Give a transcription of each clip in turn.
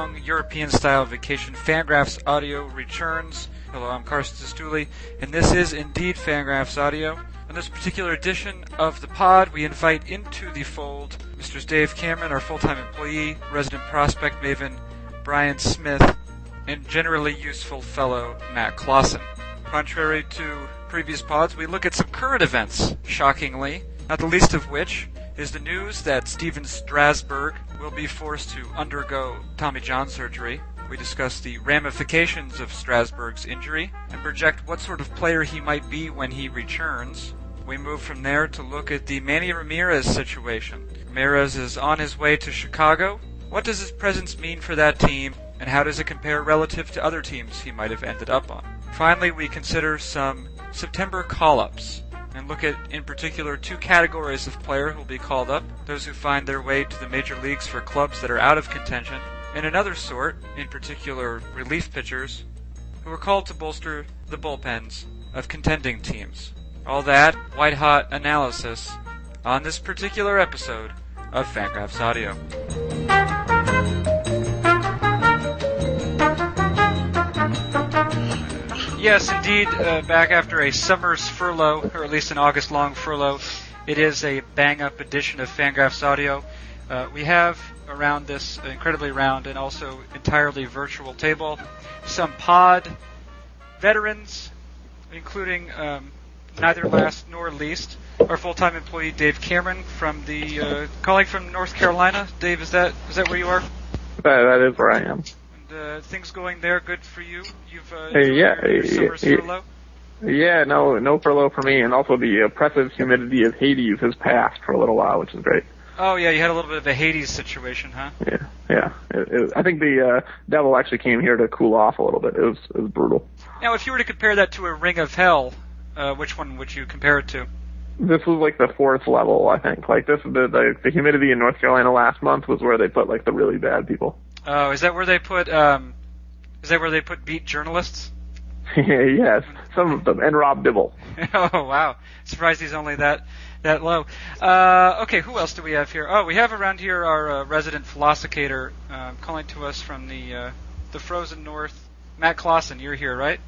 long European style vacation, Fangraphs Audio returns. Hello, I'm Carson Cistulli, and this is indeed Fangraphs Audio. On this particular edition of the pod, we invite into the fold Mr. Dave Cameron, our full time employee, resident prospect maven Bryan Smith, and generally useful fellow Matt Klaassen. Contrary to previous pods, we look at some current events, shockingly, not the least of which is the news that Stephen Strasburg will be forced to undergo Tommy John surgery. We discuss the ramifications of Strasburg's injury and project what sort of player he might be when he returns. We move from there to look at the Manny Ramirez situation. Ramirez is on his way to Chicago. What does his presence mean for that team, and how does it compare relative to other teams he might have ended up on? Finally, we consider some September call ups and look at, in particular, two categories of player who will be called up those who find their way to the major leagues for clubs that are out of contention, and another sort, in particular, relief pitchers, who are called to bolster the bullpens of contending teams. All that white hot analysis on this particular episode of Fangraphs Audio. Yes, indeed, uh, back after a summer's furlough, or at least an August long furlough, it is a bang up edition of Fangraphs Audio. Uh, we have around this incredibly round and also entirely virtual table some pod veterans, including um, neither last nor least our full-time employee Dave Cameron from the uh, calling from North Carolina. Dave, is that is that where you are? That, that is where I am. Uh, things going there good for you? You've uh, yeah, your, yeah, yeah. Yeah, no, no furlough for me, and also the oppressive humidity of Hades has passed for a little while, which is great. Oh yeah, you had a little bit of a Hades situation, huh? Yeah, yeah. It, it, I think the uh, devil actually came here to cool off a little bit. It was it was brutal. Now, if you were to compare that to a Ring of Hell, uh, which one would you compare it to? This was like the fourth level, I think. Like this, the, the the humidity in North Carolina last month was where they put like the really bad people. Oh, is that where they put? Um, is that where they put beat journalists? yes, some of them, and Rob Dibble. oh wow! Surprised he's only that that low. Uh, okay, who else do we have here? Oh, we have around here our uh, resident philosophator uh, calling to us from the uh, the frozen north. Matt Klaassen, you're here, right?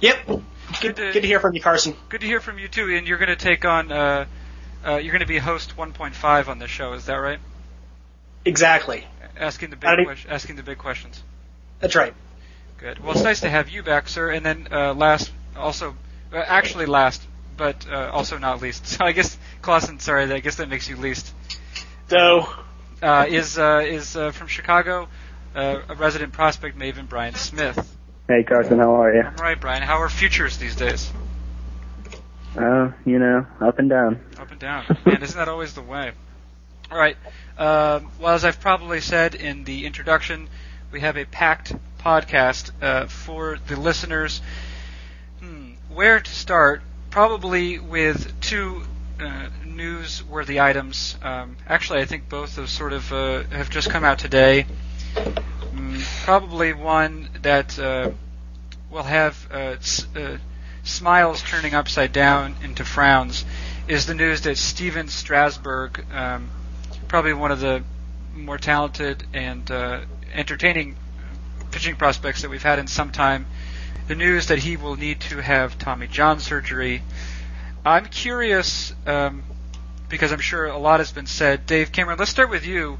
Yep. Good Good, to- good to hear from you, Carson. Good to hear from you too. And you're going to take on. Uh, uh, you're going to be host 1.5 on this show. Is that right? Exactly. Asking the big Howdy. asking the big questions. That's right. Good. Well, it's nice to have you back, sir. And then uh, last, also, uh, actually last, but uh, also not least. So I guess Klaassen, sorry, I guess that makes you least. So, Uh, is uh, is uh, from Chicago, uh, a resident prospect maven Bryan Smith. Hey Carson, how are you? I'm right, Bryan. How are futures these days? Uh, you know, up and down. Up and down. Man, isn't that always the way? All right. Um, well, as I've probably said in the introduction, we have a packed podcast uh, for the listeners. Hmm, where to start? Probably with two uh, newsworthy items. Um, actually, I think both have sort of uh, have just come out today. Mm, probably one that uh, will have uh, s- uh, smiles turning upside down into frowns is the news that Stephen Strasburg, um, probably one of the more talented and uh, entertaining pitching prospects that we've had in some time, the news that he will need to have Tommy John surgery. I'm curious um, because I'm sure a lot has been said. Dave Cameron, let's start with you.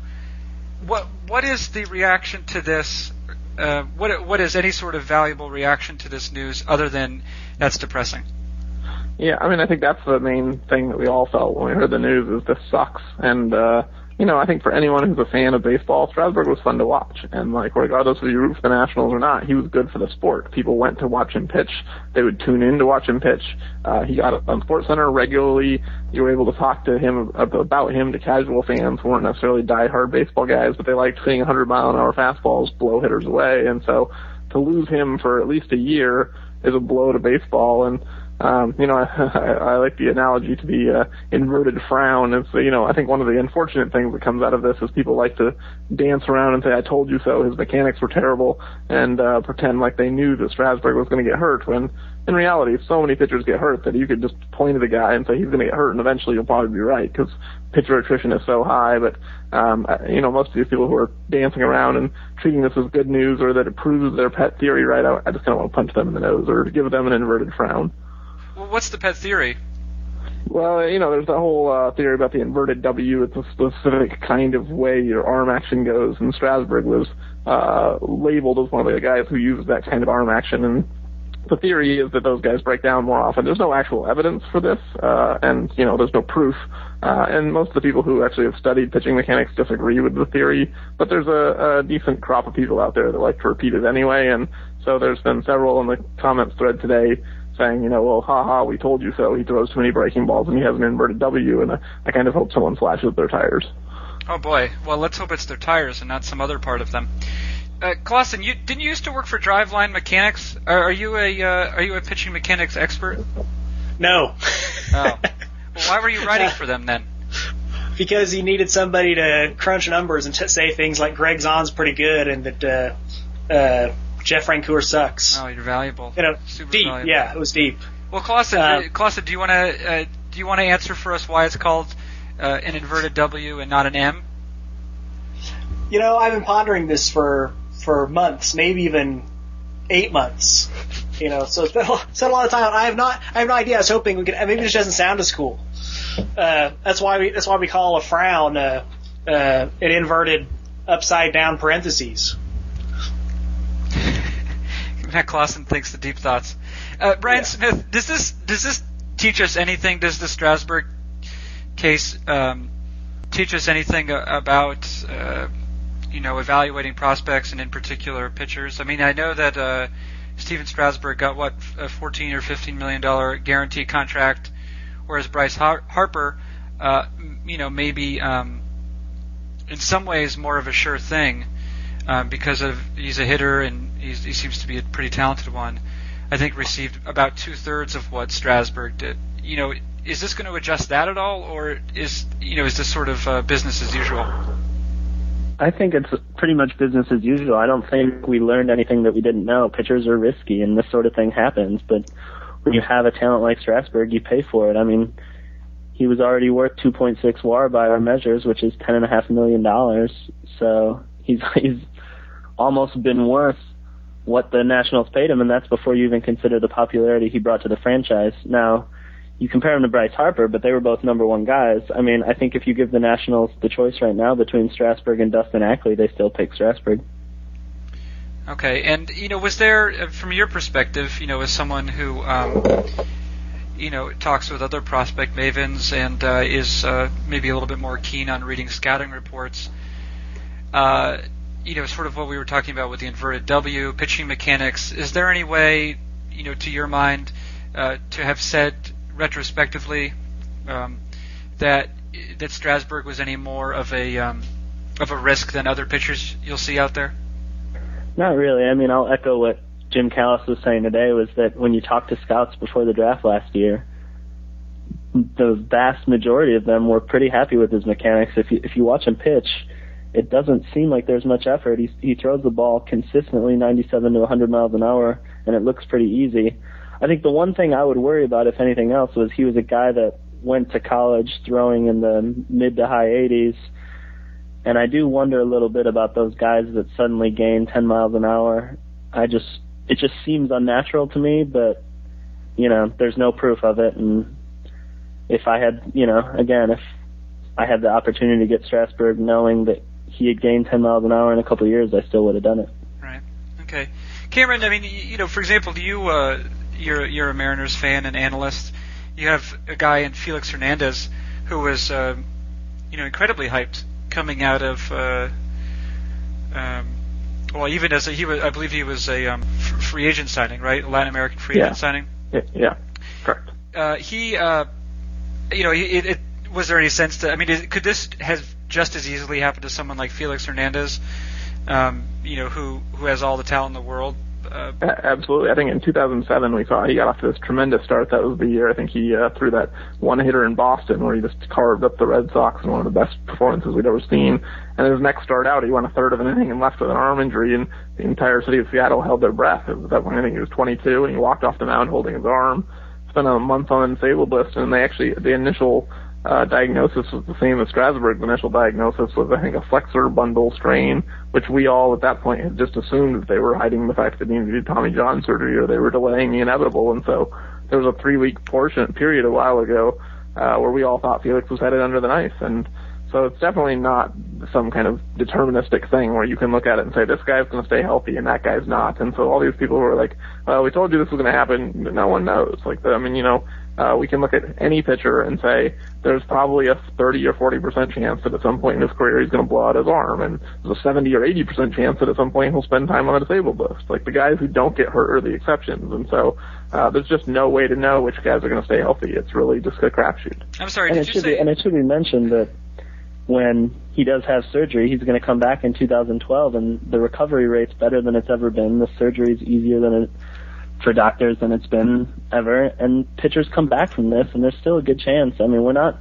What what is the reaction to this? Uh, what what is any sort of valuable reaction to this news other than that's depressing? Yeah, I mean, I think that's the main thing that we all felt when we heard the news is this sucks. And, uh, you know, I think for anyone who's a fan of baseball, Strasburg was fun to watch. And, like, regardless if you root for the Nationals or not, he was good for the sport. People went to watch him pitch. They would tune in to watch him pitch. Uh, he got on SportsCenter regularly. You were able to talk to him about him to casual fans who weren't necessarily diehard baseball guys, but they liked seeing 100 mile an hour fastballs blow hitters away. And so to lose him for at least a year is a blow to baseball. And um, you know, I, I like the analogy to the uh, inverted frown. It's you know, I think one of the unfortunate things that comes out of this is people like to dance around and say, "I told you so." His mechanics were terrible, and uh, pretend like they knew that Strasburg was going to get hurt. When in reality, so many pitchers get hurt that you could just point at the guy and say he's going to get hurt, and eventually you'll probably be right because pitcher attrition is so high. But um, you know, most of these people who are dancing around and treating this as good news or that it proves their pet theory right, I, I just kind of want to punch them in the nose or give them an inverted frown. What's the pet theory? Well, you know, there's the whole uh, theory about the inverted W. It's a specific kind of way your arm action goes, and Strasburg was uh, labeled as one of the guys who used that kind of arm action. And the theory is that those guys break down more often. There's no actual evidence for this, uh, and you know, there's no proof. Uh, and most of the people who actually have studied pitching mechanics disagree with the theory. But there's a, a decent crop of people out there that like to repeat it anyway. And so there's been several in the comments thread today saying, you know, well, haha, we told you so. He throws too many breaking balls and he has an inverted W, and I, I kind of hope someone slashes their tires. Oh boy. Well, let's hope it's their tires and not some other part of them. Uh, Klaassen, you didn't you used to work for Driveline Mechanics? Are, are you a uh, are you a pitching mechanics expert? No. Oh. Well, why were you writing for them then? because he needed somebody to crunch numbers and t- say things like Greg Zaun's pretty good and that uh, uh, Jeff Francoeur sucks. Oh, you're valuable. you know, Super deep. valuable. Yeah, it was deep. Well, Klaassen, Klaassen, do you want to uh, do you want to answer for us why it's called uh, an inverted W and not an M? You know, I've been pondering this for for months, maybe even eight months. You know, so it's been a, spent a lot of time. I have not, I have no idea. I was hoping we could. Maybe it just doesn't sound as cool. Uh, that's why we. That's why we call a frown uh, uh, an inverted upside down parentheses. Matt Klaassen thinks the deep thoughts. Uh, Bryan Yeah. Smith, does this does this teach us anything? Does the Strasburg case um, teach us anything about uh, you know evaluating prospects and in particular pitchers? I mean, I know that uh, Stephen Strasburg got what a 14 or 15 million dollar guaranteed contract, whereas Bryce Har- Harper, uh, you know, maybe um, in some ways more of a sure thing um, because of he's a hitter and he seems to be a pretty talented one. I think received about two thirds of what Strasburg did. You know, is this going to adjust that at all, or is you know is this sort of uh, business as usual? I think it's pretty much business as usual. I don't think we learned anything that we didn't know. Pitchers are risky, and this sort of thing happens. But when you have a talent like Strasburg, you pay for it. I mean, he was already worth 2.6 WAR by our measures, which is ten and a half million dollars. So he's he's almost been worth what the Nationals paid him, and that's before you even consider the popularity he brought to the franchise. Now, you compare him to Bryce Harper, but they were both number one guys. I mean, I think if you give the Nationals the choice right now between Strasburg and Dustin Ackley, they still pick Strasburg. Okay, and you know, was there, uh, from your perspective, you know, as someone who, um, you know, talks with other prospect mavens and uh, is uh, maybe a little bit more keen on reading scouting reports, uh, you know, sort of what we were talking about with the inverted W, pitching mechanics. Is there any way, you know, to your mind, uh, to have said retrospectively um, that that Strasburg was any more of a um, of a risk than other pitchers you'll see out there? Not really. I mean, I'll echo what Jim Callis was saying today was that when you talk to scouts before the draft last year, the vast majority of them were pretty happy with his mechanics. If you if you watch him pitch, it doesn't seem like there's much effort. He he throws the ball consistently 97 to 100 miles an hour, and it looks pretty easy. I think the one thing I would worry about, if anything else, was he was a guy that went to college throwing in the mid to high 80s. And I do wonder a little bit about those guys that suddenly gain 10 miles an hour. I just, it just seems unnatural to me, but, you know, there's no proof of it. And if I had, you know, again, if I had the opportunity to get Strasburg knowing that he had gained 10 miles an hour in a couple of years, I still would have done it. Right. Okay. Cameron, I mean, you know, for example, you uh, you're you're a Mariners fan and analyst. You have a guy in Felix Hernandez who was, uh, you know, incredibly hyped coming out of. Uh, um, well, even as a, he was, I believe he was a um, free agent signing, right? A Latin American free Yeah. agent signing. Yeah, yeah, correct. Uh, he, uh, you know, he, it, it, was there any sense to? I mean, is, could this have just as easily happened to someone like Felix Hernandez? Um, you know, who who has all the talent in the world, Uh, Absolutely. I think in 2007 we saw he got off to this tremendous start. That was the year I think he uh, threw that one hitter in Boston where he just carved up the Red Sox in one of the best performances we'd ever seen. And his next start out, he went a third of an inning and left with an arm injury, and the entire city of Seattle held their breath. At that point, I think he was 22, and he walked off the mound holding his arm. Spent a month on the disabled list, and they actually the initial uh, diagnosis was the same as Strasburg. The initial diagnosis was, I think, a flexor bundle strain, which we all at that point had just assumed that they were hiding the fact that he needed Tommy John surgery or they were delaying the inevitable. And so there was a three-week portion period a while ago uh, where we all thought Felix was headed under the knife, and so it's definitely not some kind of deterministic thing where you can look at it and say this guy's going to stay healthy and that guy's not. And so all these people who are like, well, we told you this was going to happen, no one knows. Like, I mean, you know, uh, we can look at any pitcher and say there's probably a 30 or 40 percent chance that at some point in his career he's going to blow out his arm, and there's a 70 or 80 percent chance that at some point he'll spend time on the disabled list. Like the guys who don't get hurt are the exceptions, and so uh, there's just no way to know which guys are going to stay healthy. It's really just a crapshoot. I'm sorry, and did it you should say? be and it should be mentioned that when he does have surgery, he's going to come back in 2012, and the recovery rate's better than it's ever been. The surgery is easier than it for doctors than it's been ever, and pitchers come back from this, and there's still a good chance. I mean, we're not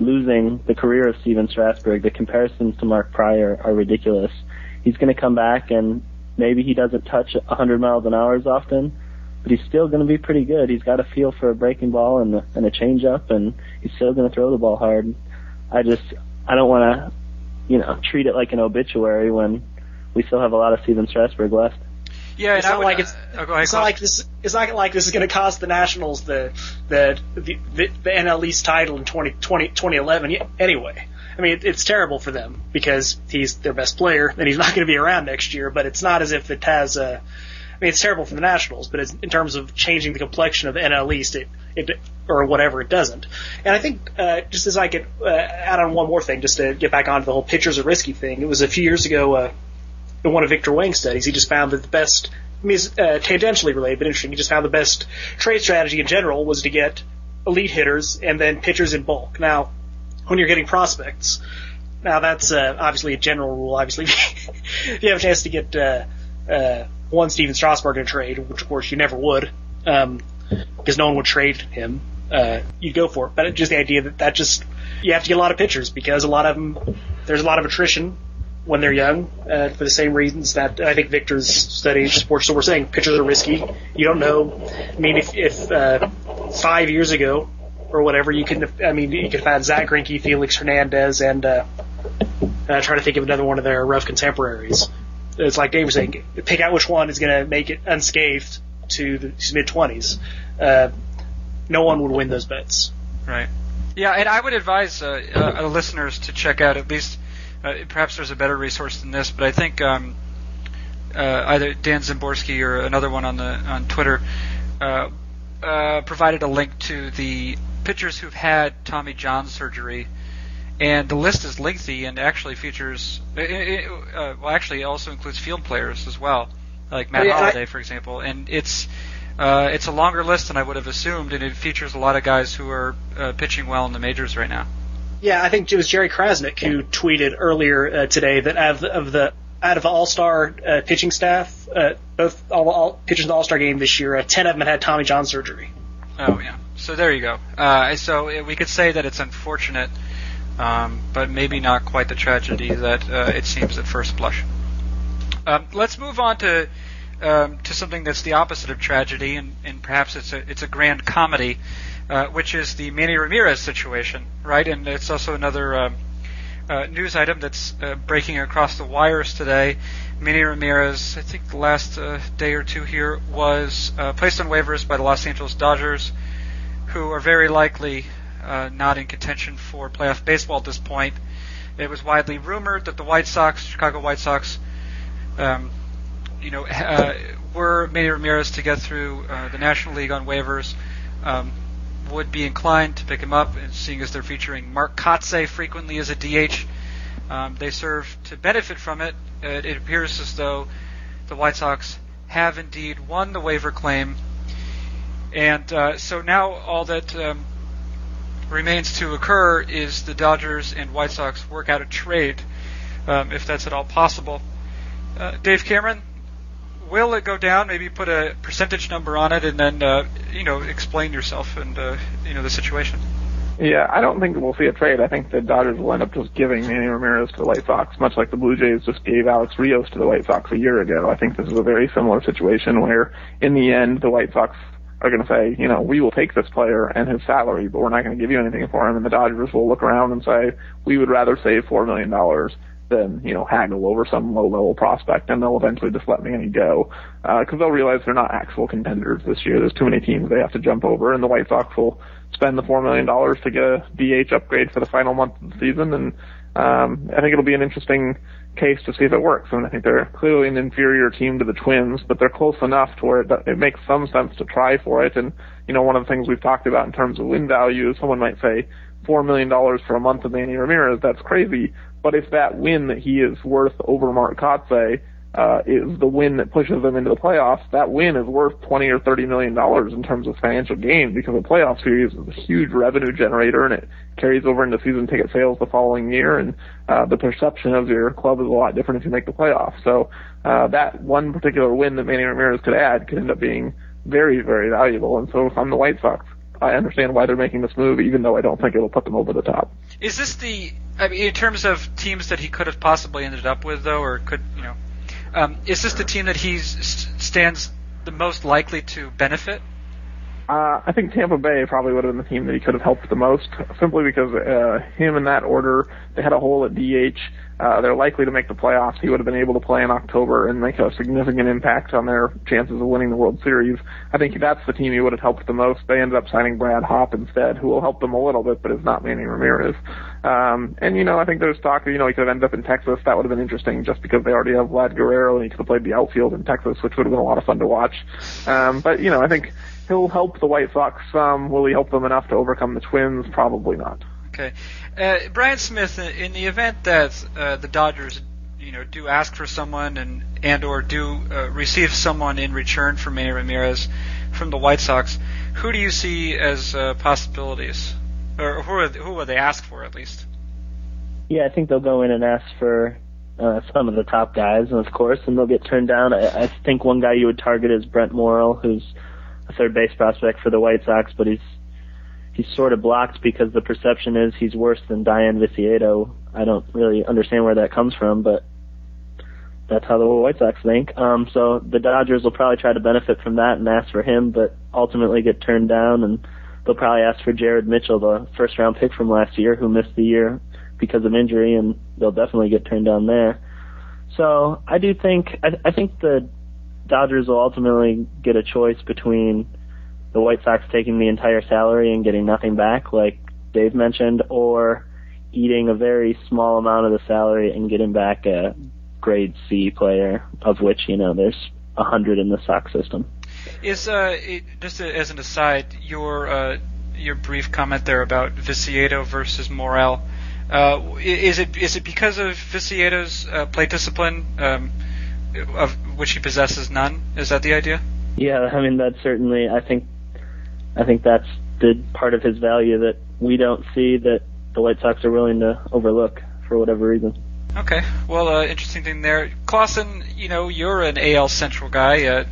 losing the career of Stephen Strasburg. The comparisons to Mark Prior are ridiculous. He's going to come back, and maybe he doesn't touch 100 miles an hour as often, but he's still going to be pretty good. He's got a feel for a breaking ball and, and a changeup, and he's still going to throw the ball hard. I just, I don't want to, you know, treat it like an obituary when we still have a lot of Stephen Strasburg left. Yeah, It's not would, like it's, uh, oh, ahead, it's not like this. It's not like this is going to cost the Nationals the the the, the, the NL East title in 2020, 2011 y- anyway. I mean, it, it's terrible for them because he's their best player and he's not going to be around next year. But it's not as if it has a. I mean, it's terrible for the Nationals, but it's, in terms of changing the complexion of the NL East, it, it or whatever, it doesn't. And I think uh, just as I could uh, add on one more thing, just to get back onto the whole pitchers are risky thing. It was a few years ago. Uh, in one of Victor Wang's studies, he just found that the best, I mean, it's uh, tangentially related, but interesting. He just found the best trade strategy in general was to get elite hitters and then pitchers in bulk. Now, when you're getting prospects, now that's uh, obviously a general rule. Obviously, if you have a chance to get uh, uh, one Stephen Strasburg in a trade, which of course you never would, um, because no one would trade him, uh, you'd go for it. But just the idea that that just you have to get a lot of pitchers because a lot of them there's a lot of attrition when they're young uh, for the same reasons that I think Victor's study sports. So we're saying pitchers are risky. You don't know. I mean, if, if uh, five years ago or whatever, you could I mean, you could had Zack Greinke, Felix Hernandez, and uh, uh, try to think of another one of their rough contemporaries. It's like Dave was saying, pick out which one is going to make it unscathed to the mid twenties. Uh, no one would win those bets. Right. Yeah, and I would advise uh, uh, listeners to check out at least. Uh, perhaps there's a better resource than this, but I think um, uh, either Dan Szymborski or another one on the on Twitter uh, uh, provided a link to the pitchers who've had Tommy John surgery, and the list is lengthy and actually features. It, it, uh, well, actually, also includes field players as well, like Matt Oh, yeah, I- Holliday, for example, and it's. Uh, it's a longer list than I would have assumed, and it features a lot of guys who are uh, pitching well in the majors right now. Yeah, I think it was Jerry Crasnick who tweeted earlier uh, today that out of the, of the out of the All Star uh, pitching staff, uh, both all, all pitchers in the All Star game this year, uh, ten of them had Tommy John surgery. Oh yeah. So there you go. Uh, so we could say that it's unfortunate, um, but maybe not quite the tragedy that uh, it seems at first blush. Um, let's move on to um, to something that's the opposite of tragedy, and, and perhaps it's a it's a grand comedy, uh, which is the Manny Ramirez situation, right? And it's also another um, uh, news item that's uh, breaking across the wires today. Manny Ramirez, I think the last uh, day or two here, was uh, placed on waivers by the Los Angeles Dodgers, who are very likely uh, not in contention for playoff baseball at this point. It was widely rumored that the White Sox, Chicago White Sox, um, you know, uh, were Manny Ramirez to get through uh, the National League on waivers, um, would be inclined to pick him up, and seeing as they're featuring Mark Kotsay frequently as a DH, um, they serve to benefit from it. Uh, it appears as though the White Sox have indeed won the waiver claim, and uh, so now all that um, remains to occur is the Dodgers and White Sox work out a trade, um, if that's at all possible. Uh, Dave Cameron, will it go down? Maybe put a percentage number on it, and then uh, you know explain yourself and uh, you know the situation. Yeah, I don't think we'll see a trade. I think the Dodgers will end up just giving Manny Ramirez to the White Sox, much like the Blue Jays just gave Alex Rios to the White Sox a year ago. I think this is a very similar situation where, in the end, the White Sox are going to say, you know, we will take this player and his salary, but we're not going to give you anything for him. And the Dodgers will look around and say, we would rather save four million dollars than you know haggle over some low level prospect, and they'll eventually just let Manny go because uh, they'll realize they're not actual contenders this year. There's too many teams they have to jump over, and the White Sox will spend the four million dollars to get a DH upgrade for the final month of the season, and um, I think it'll be an interesting case to see if it works. I mean, I think they're clearly an inferior team to the Twins, but they're close enough to where it, it makes some sense to try for it. And you know, one of the things we've talked about in terms of win value, someone might say four million dollars for a month of Manny Ramirez. That's crazy. But if that win that he is worth over Mark Kotsay uh, is the win that pushes them into the playoffs, that win is worth twenty or thirty million dollars in terms of financial gain because a playoff series is a huge revenue generator and it carries over into season ticket sales the following year and uh, the perception of your club is a lot different if you make the playoffs. So uh, that one particular win that Manny Ramirez could add could end up being very, very valuable. And so if I'm the White Sox, I understand why they're making this move, even though I don't think it'll put them over the top. Is this the? I mean, in terms of teams that he could have possibly ended up with, though, or could you know, um, is this the team that he stands the most likely to benefit? Uh, I think Tampa Bay probably would have been the team that he could have helped the most, simply because uh, him in that order, they had a hole at DH. Uh, they're likely to make the playoffs. He would have been able to play in October and make a significant impact on their chances of winning the World Series. I think that's the team he would have helped the most. They ended up signing Brad Hawpe instead, who will help them a little bit, but is not Manny Ramirez. Um, and you know, I think there's talk, you know, he could have ended up in Texas. That would have been interesting just because they already have Vlad Guerrero and he could have played the outfield in Texas, which would have been a lot of fun to watch. Um, but you know, I think he'll help the White Sox some. Will he help them enough to overcome the Twins? Probably not. Okay, uh, Bryan Smith, in the event that uh, the Dodgers, you know, do ask for someone and and or do uh, receive someone in return for Manny Ramirez from the White Sox, who do you see as uh, possibilities, or who are, who will they ask for at least? Yeah, I think they'll go in and ask for uh, some of the top guys, and of course, and they'll get turned down. I, I think one guy you would target is Brent Morel, who's a third base prospect for the White Sox, but he's he's sort of blocked because the perception is he's worse than Dayan Viciedo. I don't really understand where that comes from, but that's how the White Sox think. Um, so the Dodgers will probably try to benefit from that and ask for him, but ultimately get turned down, and they'll probably ask for Jared Mitchell, the first round pick from last year, who missed the year because of injury, and they'll definitely get turned down there. So I do think I, I think the Dodgers will ultimately get a choice between the White Sox taking the entire salary and getting nothing back, like Dave mentioned, or eating a very small amount of the salary and getting back a grade C player, of which you know there's a hundred in the Sox system. Is uh, it, just as an aside, your uh, your brief comment there about Viciedo versus Morel. Uh, is it is it because of Viciedo's uh, play discipline? Um, of which he possesses none. Is that the idea? Yeah, I mean that's certainly. I think, I think that's the part of his value that we don't see that the White Sox are willing to overlook for whatever reason. Okay, well, uh, interesting thing there, Klaassen. You know, you're an AL Central guy. Uh,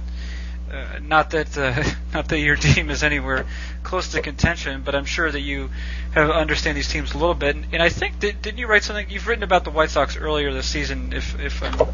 uh, not that uh, not that your team is anywhere close to contention, but I'm sure that you have understand these teams a little bit. And, and I think did, didn't you write something? You've written about the White Sox earlier this season, if if I'm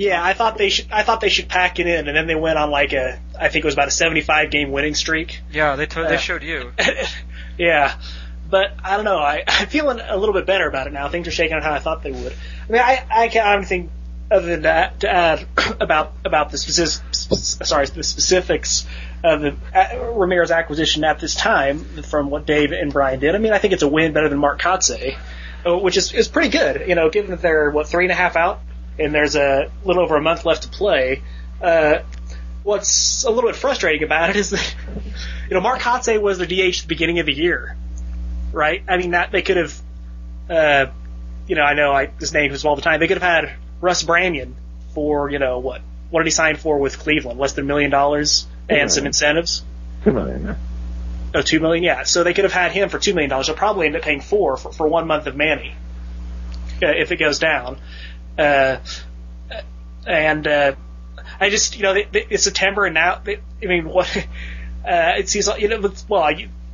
yeah, I thought they should. I thought they should pack it in, and then they went on like a. I think it was about a 75 game winning streak. Yeah, they to- uh, they showed you. yeah, but I don't know. I, I'm feeling a little bit better about it now. Things are shaking out how I thought they would. I mean, I I can't i have anything other than that to add about about the specific, sorry the specifics of the uh, Ramirez acquisition at this time from what Dave and Bryan did. I mean, I think it's a win better than Mark Kotsay, uh, which is is pretty good. You know, given that they're what three and a half out and there's a little over a month left to play. Uh, what's a little bit frustrating about it is that, you know, Mark Kotsay was the DH at the beginning of the year, right? I mean, that they could have, uh, you know, I know I, his name comes all the time. They could have had Russ Branyan for, you know, what? What did he sign for with Cleveland? Less than a million dollars and some incentives? Two million, yeah. Oh, two million, yeah. So they could have had him for two million dollars. They'll probably end up paying four for, for one month of Manny uh, if it goes down. Uh, and uh, I just you know they, they, it's September and now they, I mean what uh, it seems like you know well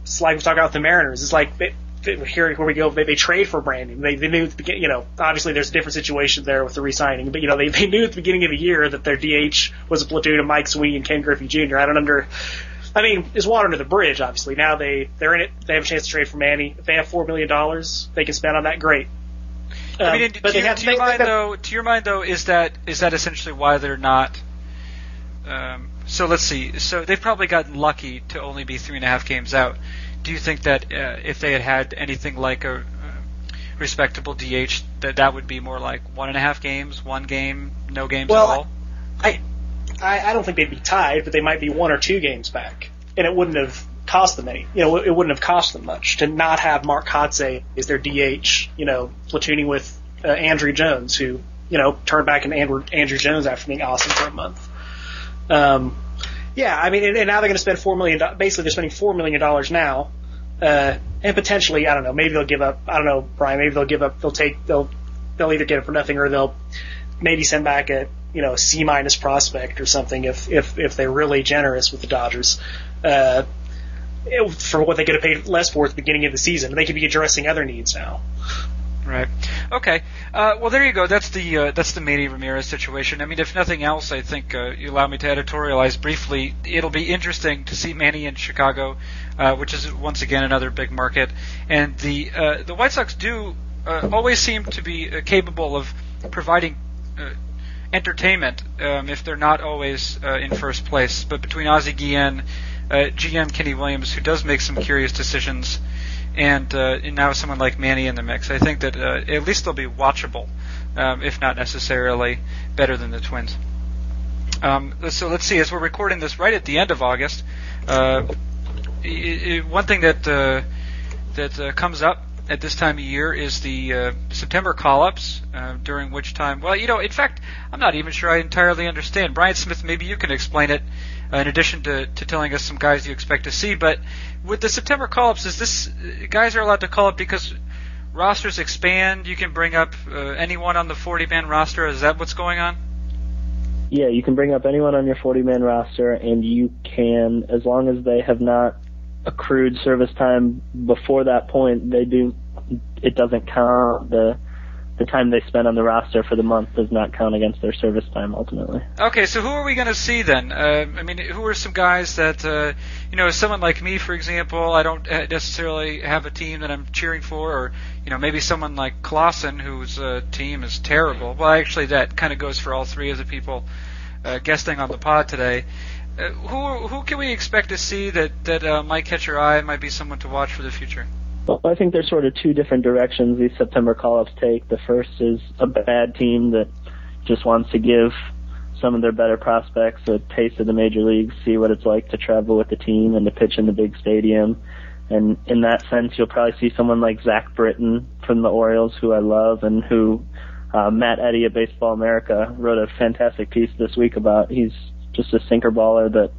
it's like we talking about the Mariners. It's like they, here where we go, they, they trade for Branyan. They, they knew at the beginning, you know, obviously there's a different situation there with the re-signing, but you know, they, they knew at the beginning of the year that their DH was a platoon of Mike Sweeney and Ken Griffey Jr. I don't under, I mean, there's water under the bridge, obviously. Now they, they're in it, they have a chance to trade for Manny. If they have four million dollars they can spend on that, great. Um, I mean, but to, they to your mind though, to your mind though, is that is that essentially why they're not? Um, so let's see. So they've probably gotten lucky to only be three and a half games out. Do you think that uh, if they had had anything like a uh, respectable DH, that that would be more like one and a half games, one game, no games Well, at all? I, I, I don't think they'd be tied, but they might be one or two games back, and it wouldn't have cost them any. You know, it wouldn't have cost them much to not have Mark Kotsay as their DH. You know, platooning with uh, Andruw Jones, who you know turned back into Andruw, Andruw Jones after being awesome for a month. Um, yeah, I mean, and, and now they're going to spend four million. Basically, they're spending four million dollars now, uh, and potentially, I don't know, maybe they'll give up. I don't know, Bryan. Maybe they'll give up. They'll take. They'll they'll either get it for nothing or they'll maybe send back a you know a C minus prospect or something if if if they're really generous with the Dodgers. Uh, for what they could have paid less for at the beginning of the season, they could be addressing other needs now. Right. Okay. Uh, well, there you go. That's the uh, that's the Manny Ramirez situation. I mean, if nothing else, I think uh, you allow me to editorialize briefly. It'll be interesting to see Manny in Chicago, uh, which is once again another big market, and the uh, the White Sox do uh, always seem to be uh, capable of providing uh, entertainment um, if they're not always uh, in first place. But between Ozzie Guillen, uh, GM Kenny Williams, who does make some curious decisions and, uh, and now someone like Manny in the mix. I think that uh, at least they'll be watchable, um, if not necessarily better than the Twins. Um, so let's see. As we're recording this right at the end of August, uh, i i one thing that uh, that uh, comes up at this time of year is the uh, September call-ups, uh, during which time, well, you know, in fact, I'm not even sure I entirely understand. Bryan Smith, maybe you can explain it. Uh, in addition to, to telling us some guys you expect to see, but with the September call-ups, is this uh, guys are allowed to call up because rosters expand? You can bring up uh, anyone on the 40-man roster. Is that what's going on? Yeah, you can bring up anyone on your 40 man roster, and you can, as long as they have not accrued service time before that point, they do. It doesn't count the the time they spend on the roster for the month does not count against their service time ultimately. Okay, so who are we going to see then? Uh, I mean, who are some guys that, uh, you know, someone like me, for example, I don't uh, necessarily have a team that I'm cheering for, or, you know, maybe someone like Klaassen, whose uh, team is terrible. Well, actually, that kind of goes for all three of the people uh, guesting on the pod today. Uh, who who can we expect to see that that uh, might catch your eye might be someone to watch for the future? Well, I think there's sort of two different directions these September call-ups take. The first is a bad team that just wants to give some of their better prospects a taste of the major leagues, see what it's like to travel with the team and to pitch in the big stadium. And in that sense, you'll probably see someone like Zach Britton from the Orioles, who I love, and who uh, Matt Eddy at Baseball America wrote a fantastic piece this week about. He's just a sinker baller that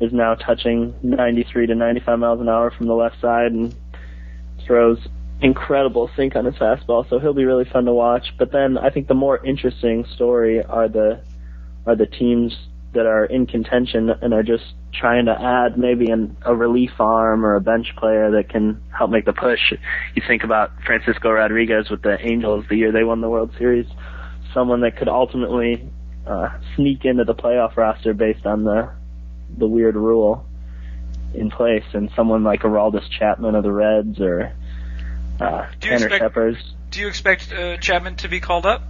is now touching 93 to 95 miles an hour from the left side and throws incredible sink on his fastball, so he'll be really fun to watch. But then I think the more interesting story are the are the teams that are in contention and are just trying to add maybe an, a relief arm or a bench player that can help make the push. You think about Francisco Rodriguez with the Angels the year they won the World Series, someone that could ultimately uh, sneak into the playoff roster based on the the weird rule in place, and someone like Aroldis Chapman of the Reds or uh, Tanner expect- Peppers. Do you expect uh, Chapman to be called up?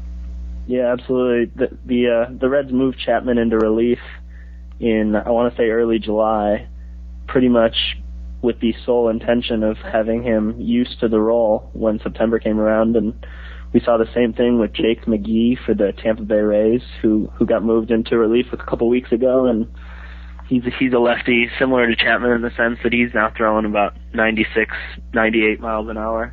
Yeah, absolutely. The the uh, the Reds moved Chapman into relief in I want to say early July, pretty much with the sole intention of having him used to the role when September came around, and we saw the same thing with Jake McGee for the Tampa Bay Rays, who who got moved into relief a couple weeks ago, and he's he's a lefty similar to Chapman in the sense that he's now throwing about 96, 98 miles an hour.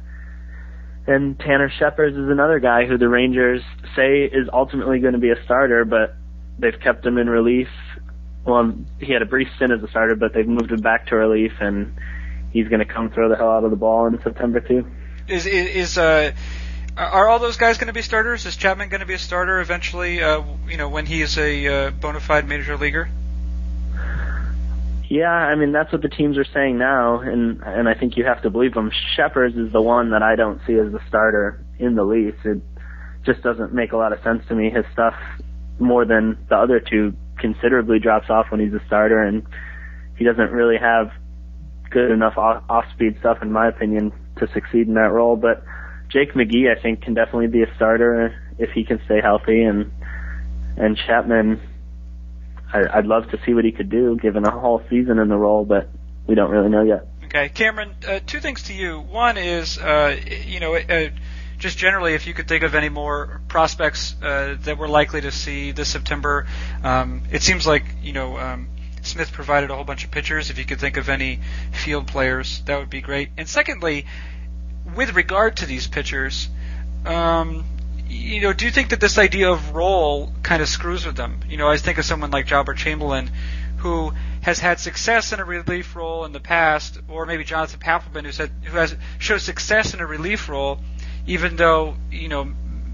And Tanner Scheppers is another guy who the Rangers say is ultimately going to be a starter, but they've kept him in relief. Well, he had a brief stint as a starter, but they've moved him back to relief, and he's going to come throw the hell out of the ball in September too. Is, is uh, Are, all those guys going to be starters? Is Chapman going to be a starter eventually? Uh, you know, when he is a uh, bona fide major leaguer. Yeah, I mean that's what the teams are saying now, and and I think you have to believe them. Scheppers is the one that I don't see as the starter in the least. It just doesn't make a lot of sense to me. His stuff more than the other two considerably drops off when he's a starter, and he doesn't really have good enough off-speed stuff, in my opinion, to succeed in that role. But Jake McGee, I think, can definitely be a starter if he can stay healthy, and and Chapman I, would love to see what he could do given a whole season in the role, but we don't really know yet. Okay, Cameron. Uh, two things to you. One is, uh, you know, uh, just generally, if you could think of any more prospects uh, that we're likely to see this September. Um, it seems like you know um, Smith provided a whole bunch of pitchers. If you could think of any field players, that would be great. And secondly, with regard to these pitchers, um, you know, do you think that this idea of role kind of screws with them? You know, I think of someone like Joba Chamberlain, who has had success in a relief role in the past, or maybe Jonathan Papelbon, who said who has showed success in a relief role, even though you know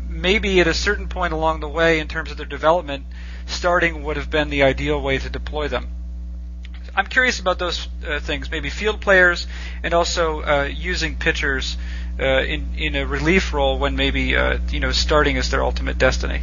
maybe at a certain point along the way in terms of their development, starting would have been the ideal way to deploy them. I'm curious about those uh, things, maybe field players and also uh, using pitchers uh, in in a relief role when maybe uh, you know starting is their ultimate destiny.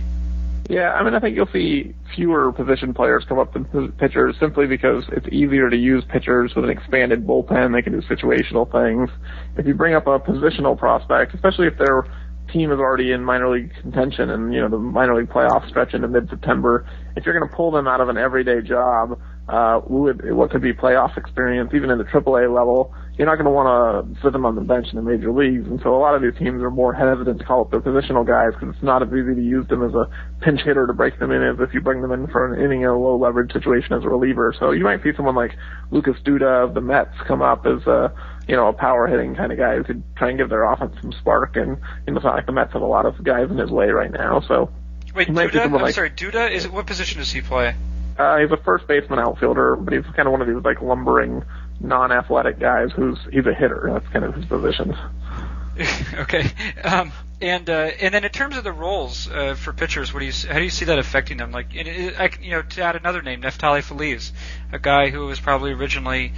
Yeah, I mean, I think you'll see fewer position players come up than pitchers simply because it's easier to use pitchers with an expanded bullpen. They can do situational things. If you bring up a positional prospect, especially if their team is already in minor league contention and you know the minor league playoff stretch into mid-September, if you're going to pull them out of an everyday job, uh, would, what could be playoff experience, even in the AAA level, you're not going to want to sit them on the bench in the major leagues. And so a lot of these teams are more hesitant to call up their positional guys because it's not as easy to use them as a pinch hitter to break them in as if you bring them in for an inning in a low leverage situation as a reliever. So you might see someone like Lucas Duda of the Mets come up as a, you know, a power hitting kind of guy who could try and give their offense some spark. And, you know, it's not like the Mets have a lot of guys in his way right now. So. Wait, Duda? I'm like, sorry, Duda? Is what position does he play? Uh, he's a first baseman outfielder, but he's kind of one of these like lumbering, non-athletic guys who's he's a hitter. That's kind of his position. okay, um, and uh, and then in terms of the roles uh, for pitchers, what do you how do you see that affecting them? Like, it, I, you know, to add another name, Neftali Feliz, a guy who was probably originally.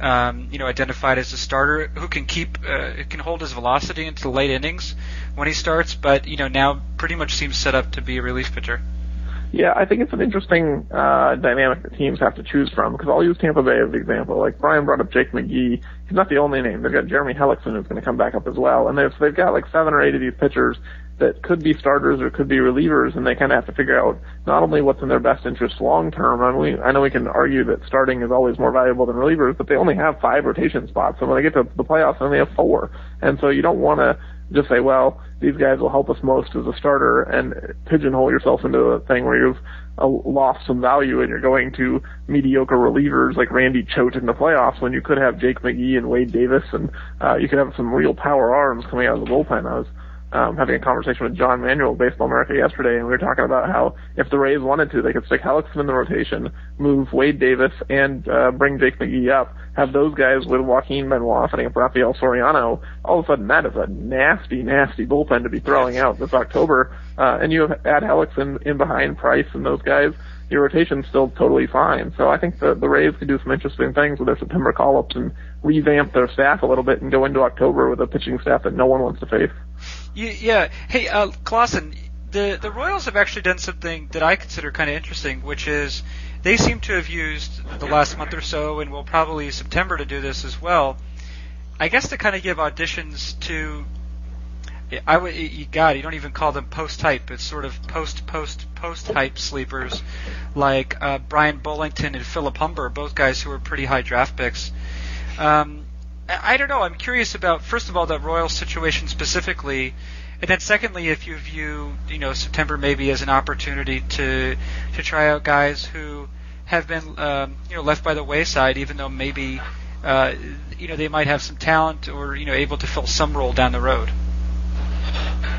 Um, you know, identified as a starter who can keep, uh, can hold his velocity into the late innings when he starts, but you know now pretty much seems set up to be a relief pitcher. Yeah, I think it's an interesting uh, dynamic that teams have to choose from because I'll use Tampa Bay as the example. Like Bryan brought up Jake McGee. He's not the only name. They've got Jeremy Hellickson who's going to come back up as well, and they've they've got like seven or eight of these pitchers that could be starters or could be relievers, and they kind of have to figure out not only what's in their best interest long term. I, mean, I know we can argue that starting is always more valuable than relievers, but they only have five rotation spots, and when they get to the playoffs, they only have four, and so you don't want to just say, well, these guys will help us most as a starter and pigeonhole yourself into a thing where you've uh, lost some value and you're going to mediocre relievers like Randy Choate in the playoffs when you could have Jake McGee and Wade Davis and uh, you could have some real power arms coming out of the bullpen. I was um, having a conversation with John Manuel Baseball America yesterday, and we were talking about how if the Rays wanted to, they could stick Hellickson in the rotation, move Wade Davis, and uh, bring Jake McGee up, have those guys with Joaquin Benoit setting up Rafael Soriano. All of a sudden, that is a nasty, nasty bullpen to be throwing out this October. Uh, and you have add Hellickson in behind Price and those guys your rotation's still totally fine. So I think the the Rays could do some interesting things with their September call-ups and revamp their staff a little bit and go into October with a pitching staff that no one wants to face. Yeah. Hey, uh, Klaassen, the the Royals have actually done something that I consider kind of interesting, which is they seem to have used the last month or so, and will probably September to do this as well. I guess to kind of give auditions to I would, you, God, you don't even call them post type. It's sort of post, post, post type sleepers, like uh, Bryan Bullington and Philip Humber, both guys who were pretty high draft picks. Um, I, I don't know. I'm curious about first of all that Royal situation specifically, and then secondly, if you view you know September maybe as an opportunity to to try out guys who have been um, you know left by the wayside, even though maybe uh, you know they might have some talent or you know able to fill some role down the road.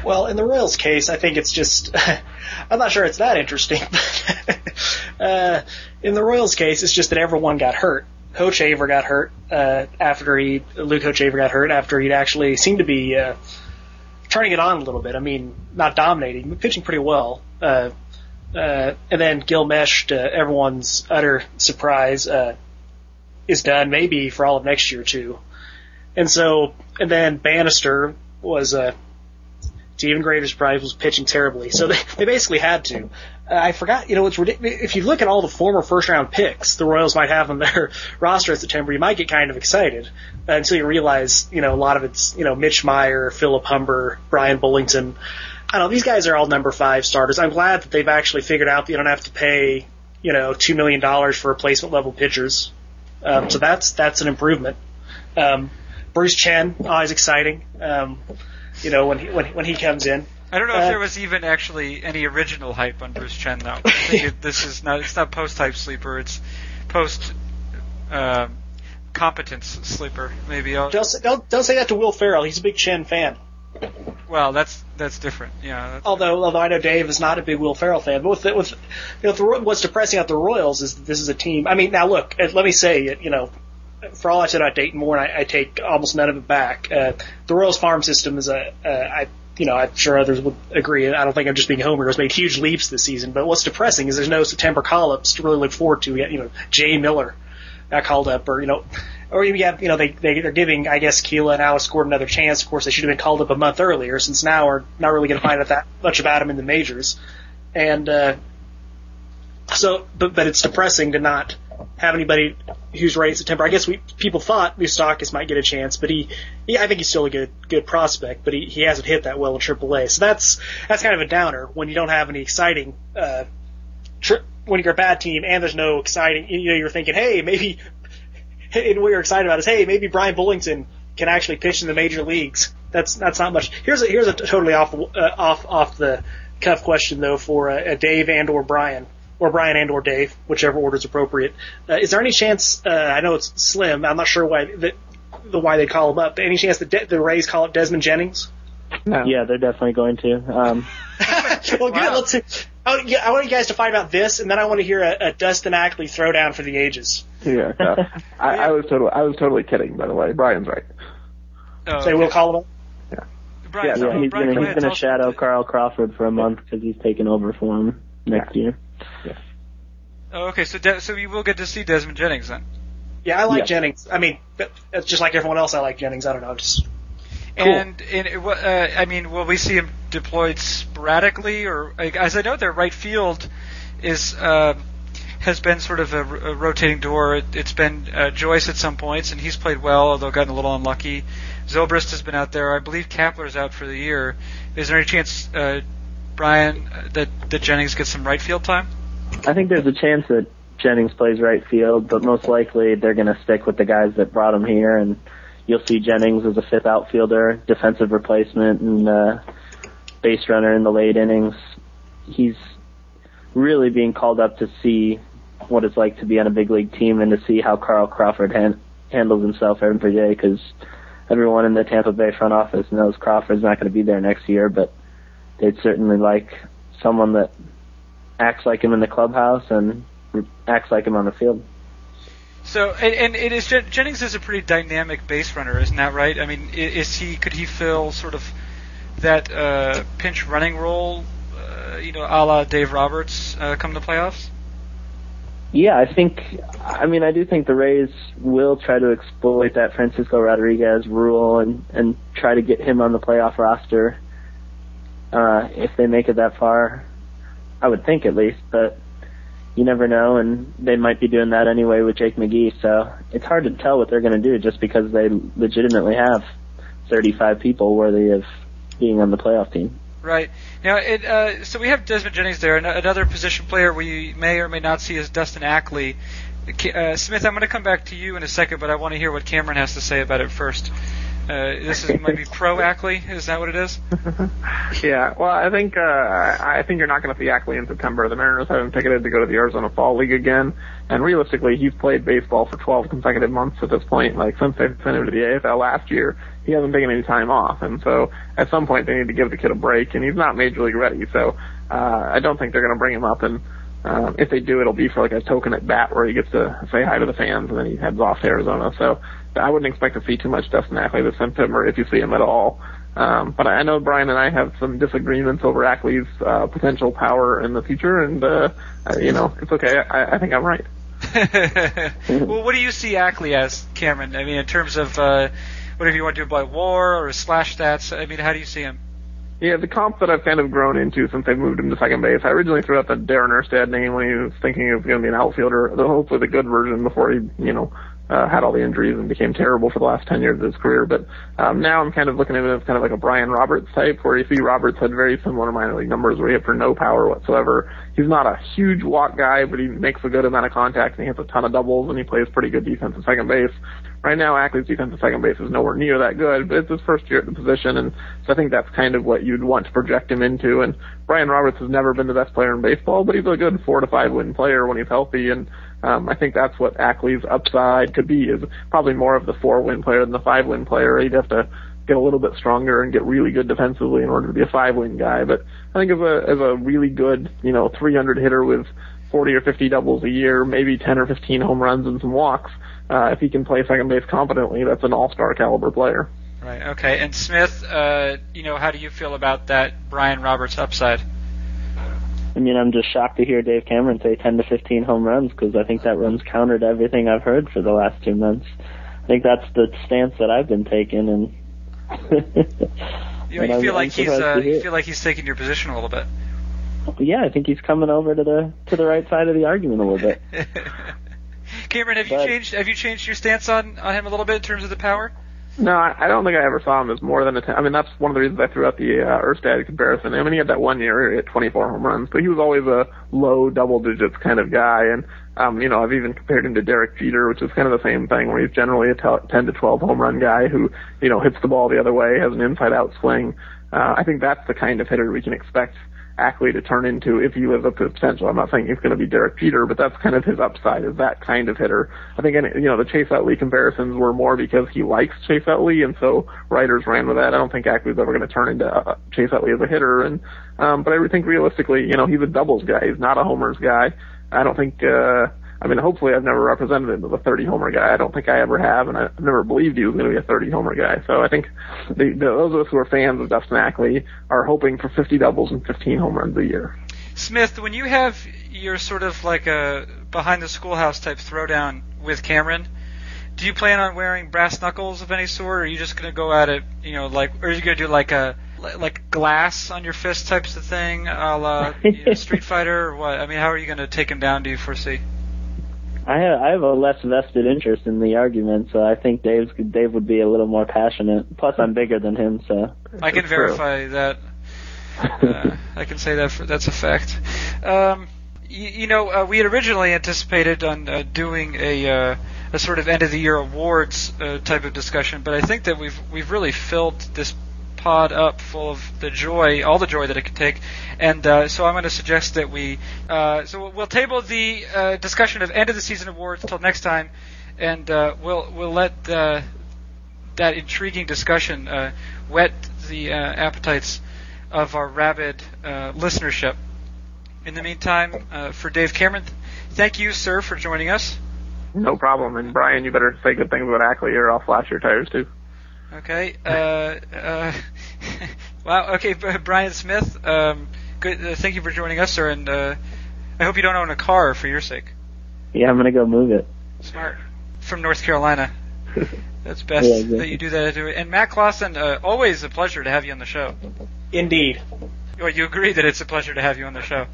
Well, in the Royals case, I think it's just, I'm not sure it's that interesting. uh, in the Royals case, it's just that everyone got hurt. Hochevar got hurt uh, after he, Luke Hochevar got hurt after he'd actually seemed to be uh, turning it on a little bit. I mean, not dominating, but pitching pretty well. Uh, uh, and then Gil Meche, to everyone's utter surprise, uh, is done maybe for all of next year too. And so, and then Bannister was, uh, to even greater surprise, was pitching terribly. So they, they basically had to. Uh, I forgot, you know, it's ridiculous. If you look at all the former first round picks the Royals might have on their roster in September, you might get kind of excited uh, until you realize, you know, a lot of it's, you know, Mitch Maier, Philip Humber, Bryan Bullington. I don't know, these guys are all number five starters. I'm glad that they've actually figured out that you don't have to pay, you know, two million dollars for replacement level pitchers. Um, so that's, that's an improvement. Um, Bruce Chen, always exciting. Um, you know, when he, when, when he comes in. I don't know Uh, if there was even actually any original hype on Bruce Chen though. I think it, this is not it's not post hype sleeper. It's post um, competence sleeper. Maybe. I'll, Don't, say- don't, don't say that to Will Ferrell. He's a big Chen fan. well, that's that's different. Yeah. That's, Although, although I know Dave is not a big Will Ferrell fan, but with, with you know, the, what's depressing about the Royals is that this is a team. I mean, now look, uh, let me say, it. you know, for all I said about Dayton Moore, and I, I take almost none of it back. Uh, the Royals farm system is a, uh, I, you know, I'm sure others would agree. I don't think I'm just being homer. Has made huge leaps this season. But what's depressing is there's no September call-ups to really look forward to. You know, Jai Miller got called up, or you know, or you have, you know, they, they they're giving, I guess, Kila and Alex Gordon another chance. Of course, they should have been called up a month earlier, since now we're not really going to find out that much about them in the majors. And uh, so, but but it's depressing to not have anybody who's ready in September. I guess we people thought Moustakas might get a chance, but he, he I think he's still a good good prospect, but he, he hasn't hit that well in AAA. So that's that's kind of a downer when you don't have any exciting. Uh, tri- when you're a bad team and there's no exciting, you know, you're thinking, hey, maybe, and what you're excited about is, hey, maybe Bryan Bullington can actually pitch in the major leagues. That's that's not much. Here's a here's a totally off uh, off off the cuff question though for uh, Dave and or Bryan or Bryan and or Dave, whichever order is appropriate. Uh, is there any chance? Uh, I know it's slim. I'm not sure why that the why they call him up. But any chance that De- the Rays call up Desmond Jennings? No. Yeah, they're definitely going to. Um, well, good. Wow. Let's see. Oh, yeah, I want you guys to find out this, and then I want to hear a, a Dustin Ackley throwdown for the ages. Yeah, no. I, I was totally, I was totally kidding. By the way, Bryan's right. oh, So we'll call him up. Bryan, yeah, so yeah, he's Bryan, gonna go he's gonna shadow Carl Crawford for a month because he's taking over for him next year. Oh, okay, so De- so you will get to see Desmond Jennings then. Yeah, I like Yeah. Jennings. I mean, it's just like everyone else. I like Jennings. I don't know. Just And and it wa- uh, I mean, will we see him deployed sporadically, or like, as I know, their right field is uh, has been sort of a, a rotating door. It, it's been uh, Joyce at some points, and he's played well, although gotten a little unlucky. Zobrist has been out there. I believe Kapler's out for the year. Is there any chance, uh, Bryan, uh, that that Jennings gets some right field time? I think there's a chance that Jennings plays right field, but most likely they're going to stick with the guys that brought him here, and you'll see Jennings as a fifth outfielder, defensive replacement, and uh, base runner in the late innings. He's really being called up to see what it's like to be on a big league team and to see how Carl Crawford han- handles himself every day because everyone in the Tampa Bay front office knows Crawford's not going to be there next year, but they'd certainly like someone that acts like him in the clubhouse and acts like him on the field. So, and, and it is Jennings is a pretty dynamic base runner, isn't that right? I mean, is he could he fill sort of that uh, pinch running role, uh, you know, a la Dave Roberts uh, come the playoffs? Yeah, I think, I mean, I do think the Rays will try to exploit that Francisco Rodriguez rule and, and try to get him on the playoff roster, uh, if they make it that far. I would think at least, but you never know, and they might be doing that anyway with Jake McGee, so it's hard to tell what they're going to do just because they legitimately have 35 people worthy of being on the playoff team. Right. Now, it, uh, so we have Desmond Jennings there. An- Another position player we may or may not see is Dustin Ackley. Uh, Smith, I'm going to come back to you in a second, but I want to hear what Cameron has to say about it first. Uh, this is maybe pro Ackley. Is that what it is? Yeah, well, I think uh, I think you're not going to see Ackley in September. The Mariners have him ticketed to go to the Arizona Fall League again, and realistically, he's played baseball for 12 consecutive months at this point. Like since they sent him to the AFL last year, he hasn't taken any time off, and so at some point they need to give the kid a break. And he's not major league ready, so uh, I don't think they're going to bring him up. And um, if they do, it'll be for like a token at bat where he gets to say hi to the fans, and then he heads off to Arizona. So I wouldn't expect to see too much Dustin Ackley this September if you see him at all. Um, but I know Bryan and I have some disagreements over Ackley's uh, potential power in the future, and uh, you know it's okay. I, I think I'm right. well, what do you see Ackley as, Cameron? I mean, in terms of uh, whatever you want to do by WAR or slash stats. I mean, how do you see him? Yeah, the comp that I've kind of grown into since they moved him to second base. I originally threw out the Darren Erstad name when he was thinking of going to be an outfielder, the hopefully the good version before he, you know, uh, had all the injuries and became terrible for the last 10 years of his career. But um, now I'm kind of looking at it as kind of like a Brian Roberts type, where you see Roberts had very similar minor league numbers where he hit for no power whatsoever. He's not a huge walk guy, but he makes a good amount of contact and he hits a ton of doubles and he plays pretty good defense at second base. Right now, Ackley's defense at second base is nowhere near that good, but it's his first year at the position, and so I think that's kind of what you'd want to project him into. And Brian Roberts has never been the best player in baseball, but he's a good four to five win player when he's healthy, and um, I think that's what Ackley's upside could be is probably more of the four win player than the five win player. He'd have to get a little bit stronger and get really good defensively in order to be a five win guy. But I think as a as a really good, you know, 300 hitter with 40 or 50 doubles a year, maybe 10 or 15 home runs and some walks, uh, if he can play second base competently, that's an all-star caliber player. Right. Okay. And Smith, uh, you know, how do you feel about that Brian Roberts upside? I mean, I'm just shocked to hear Dave Cameron say 10 to 15 home runs because I think that runs counter to everything I've heard for the last two months. I think that's the stance that I've been taking, and you, know, you feel I'm, like I'm he's uh, you feel like he's taking your position a little bit. Yeah, I think he's coming over to the to the right side of the argument a little bit. Cameron, have but, you changed have you changed your stance on on him a little bit in terms of the power? No, I, don't think I ever saw him as more than a 10. I mean, that's one of the reasons I threw out the uh, Erstad comparison. I mean, he had that one year he hit 24 home runs, but he was always a low double digits kind of guy. And, um, you know, I've even compared him to Derek Jeter, which is kind of the same thing, where he's generally a t- 10 to 12 home run guy who, you know, hits the ball the other way, has an inside out swing. Uh, I think that's the kind of hitter we can expect Ackley to turn into if he lives up to potential. I'm not saying he's going to be Derek Jeter, but that's kind of his upside is that kind of hitter. I think you know the Chase Utley comparisons were more because he likes Chase Utley, and so writers ran with that. I don't think Ackley's ever going to turn into uh, Chase Utley as a hitter, and um, but I think realistically, you know, he's a doubles guy. He's not a homers guy. I don't think. uh I mean, hopefully I've never represented him as a 30 homer guy. I don't think I ever have, and I've never believed he was going to be a 30 homer guy. So I think the, the, those of us who are fans of Dustin Ackley are hoping for 50 doubles and 15 home runs a year. Smith, when you have your sort of like a behind the schoolhouse type throwdown with Cameron, do you plan on wearing brass knuckles of any sort, or are you just going to go at it, you know, like, or are you going to do like a like glass on your fist types of thing, a la you know, Street Fighter, or what? I mean, how are you going to take him down? Do you foresee? I have, I have a less vested interest in the argument, so I think Dave's Dave would be a little more passionate. Plus, I'm bigger than him, so I can verify that. Uh, I can say that for, that's a fact. Um, you, you know, uh, we had originally anticipated on uh, doing a uh, a sort of end of the year awards uh, type of discussion, but I think that we've we've really filled this pod up full of the joy, all the joy that it can take. And uh, so I'm going to suggest that we, uh, so we'll table the uh, discussion of end of the season awards until next time, and uh, we'll we'll let uh, that intriguing discussion uh, whet the appetites of our rabid listenership. In the meantime, for Dave Cameron, thank you, sir, for joining us. No problem. And Bryan, you better say good things about Ackley, or I'll flash your tires too. Okay. Uh, uh, wow. Okay, Bryan Smith. Um, good. Uh, thank you for joining us, sir. And uh, I hope you don't own a car for your sake. Yeah, I'm gonna go move it. Smart. From North Carolina. That's best yeah, exactly. that you do that. And Matt Klaassen, uh, always a pleasure to have you on the show. Indeed. Well, you agree that it's a pleasure to have you on the show.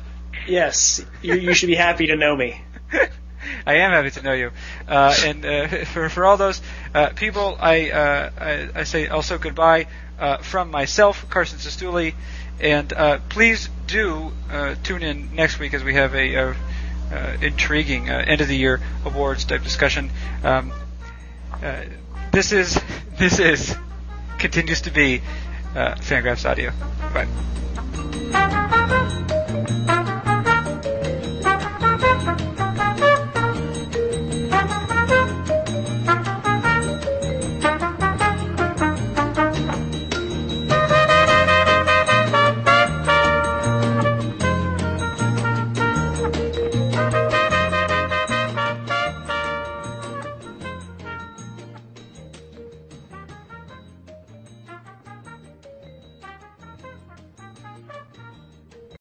Yes, you, you should be happy to know me. I am happy to know you. Uh, and uh, for for all those uh, people, I, uh, I, I say also goodbye uh, from myself, Carson Cistulli, and uh, please do tune in next week as we have a, a intriguing end of the year awards type discussion. Um, this is this is continues to be Fangraphs Audio. Bye.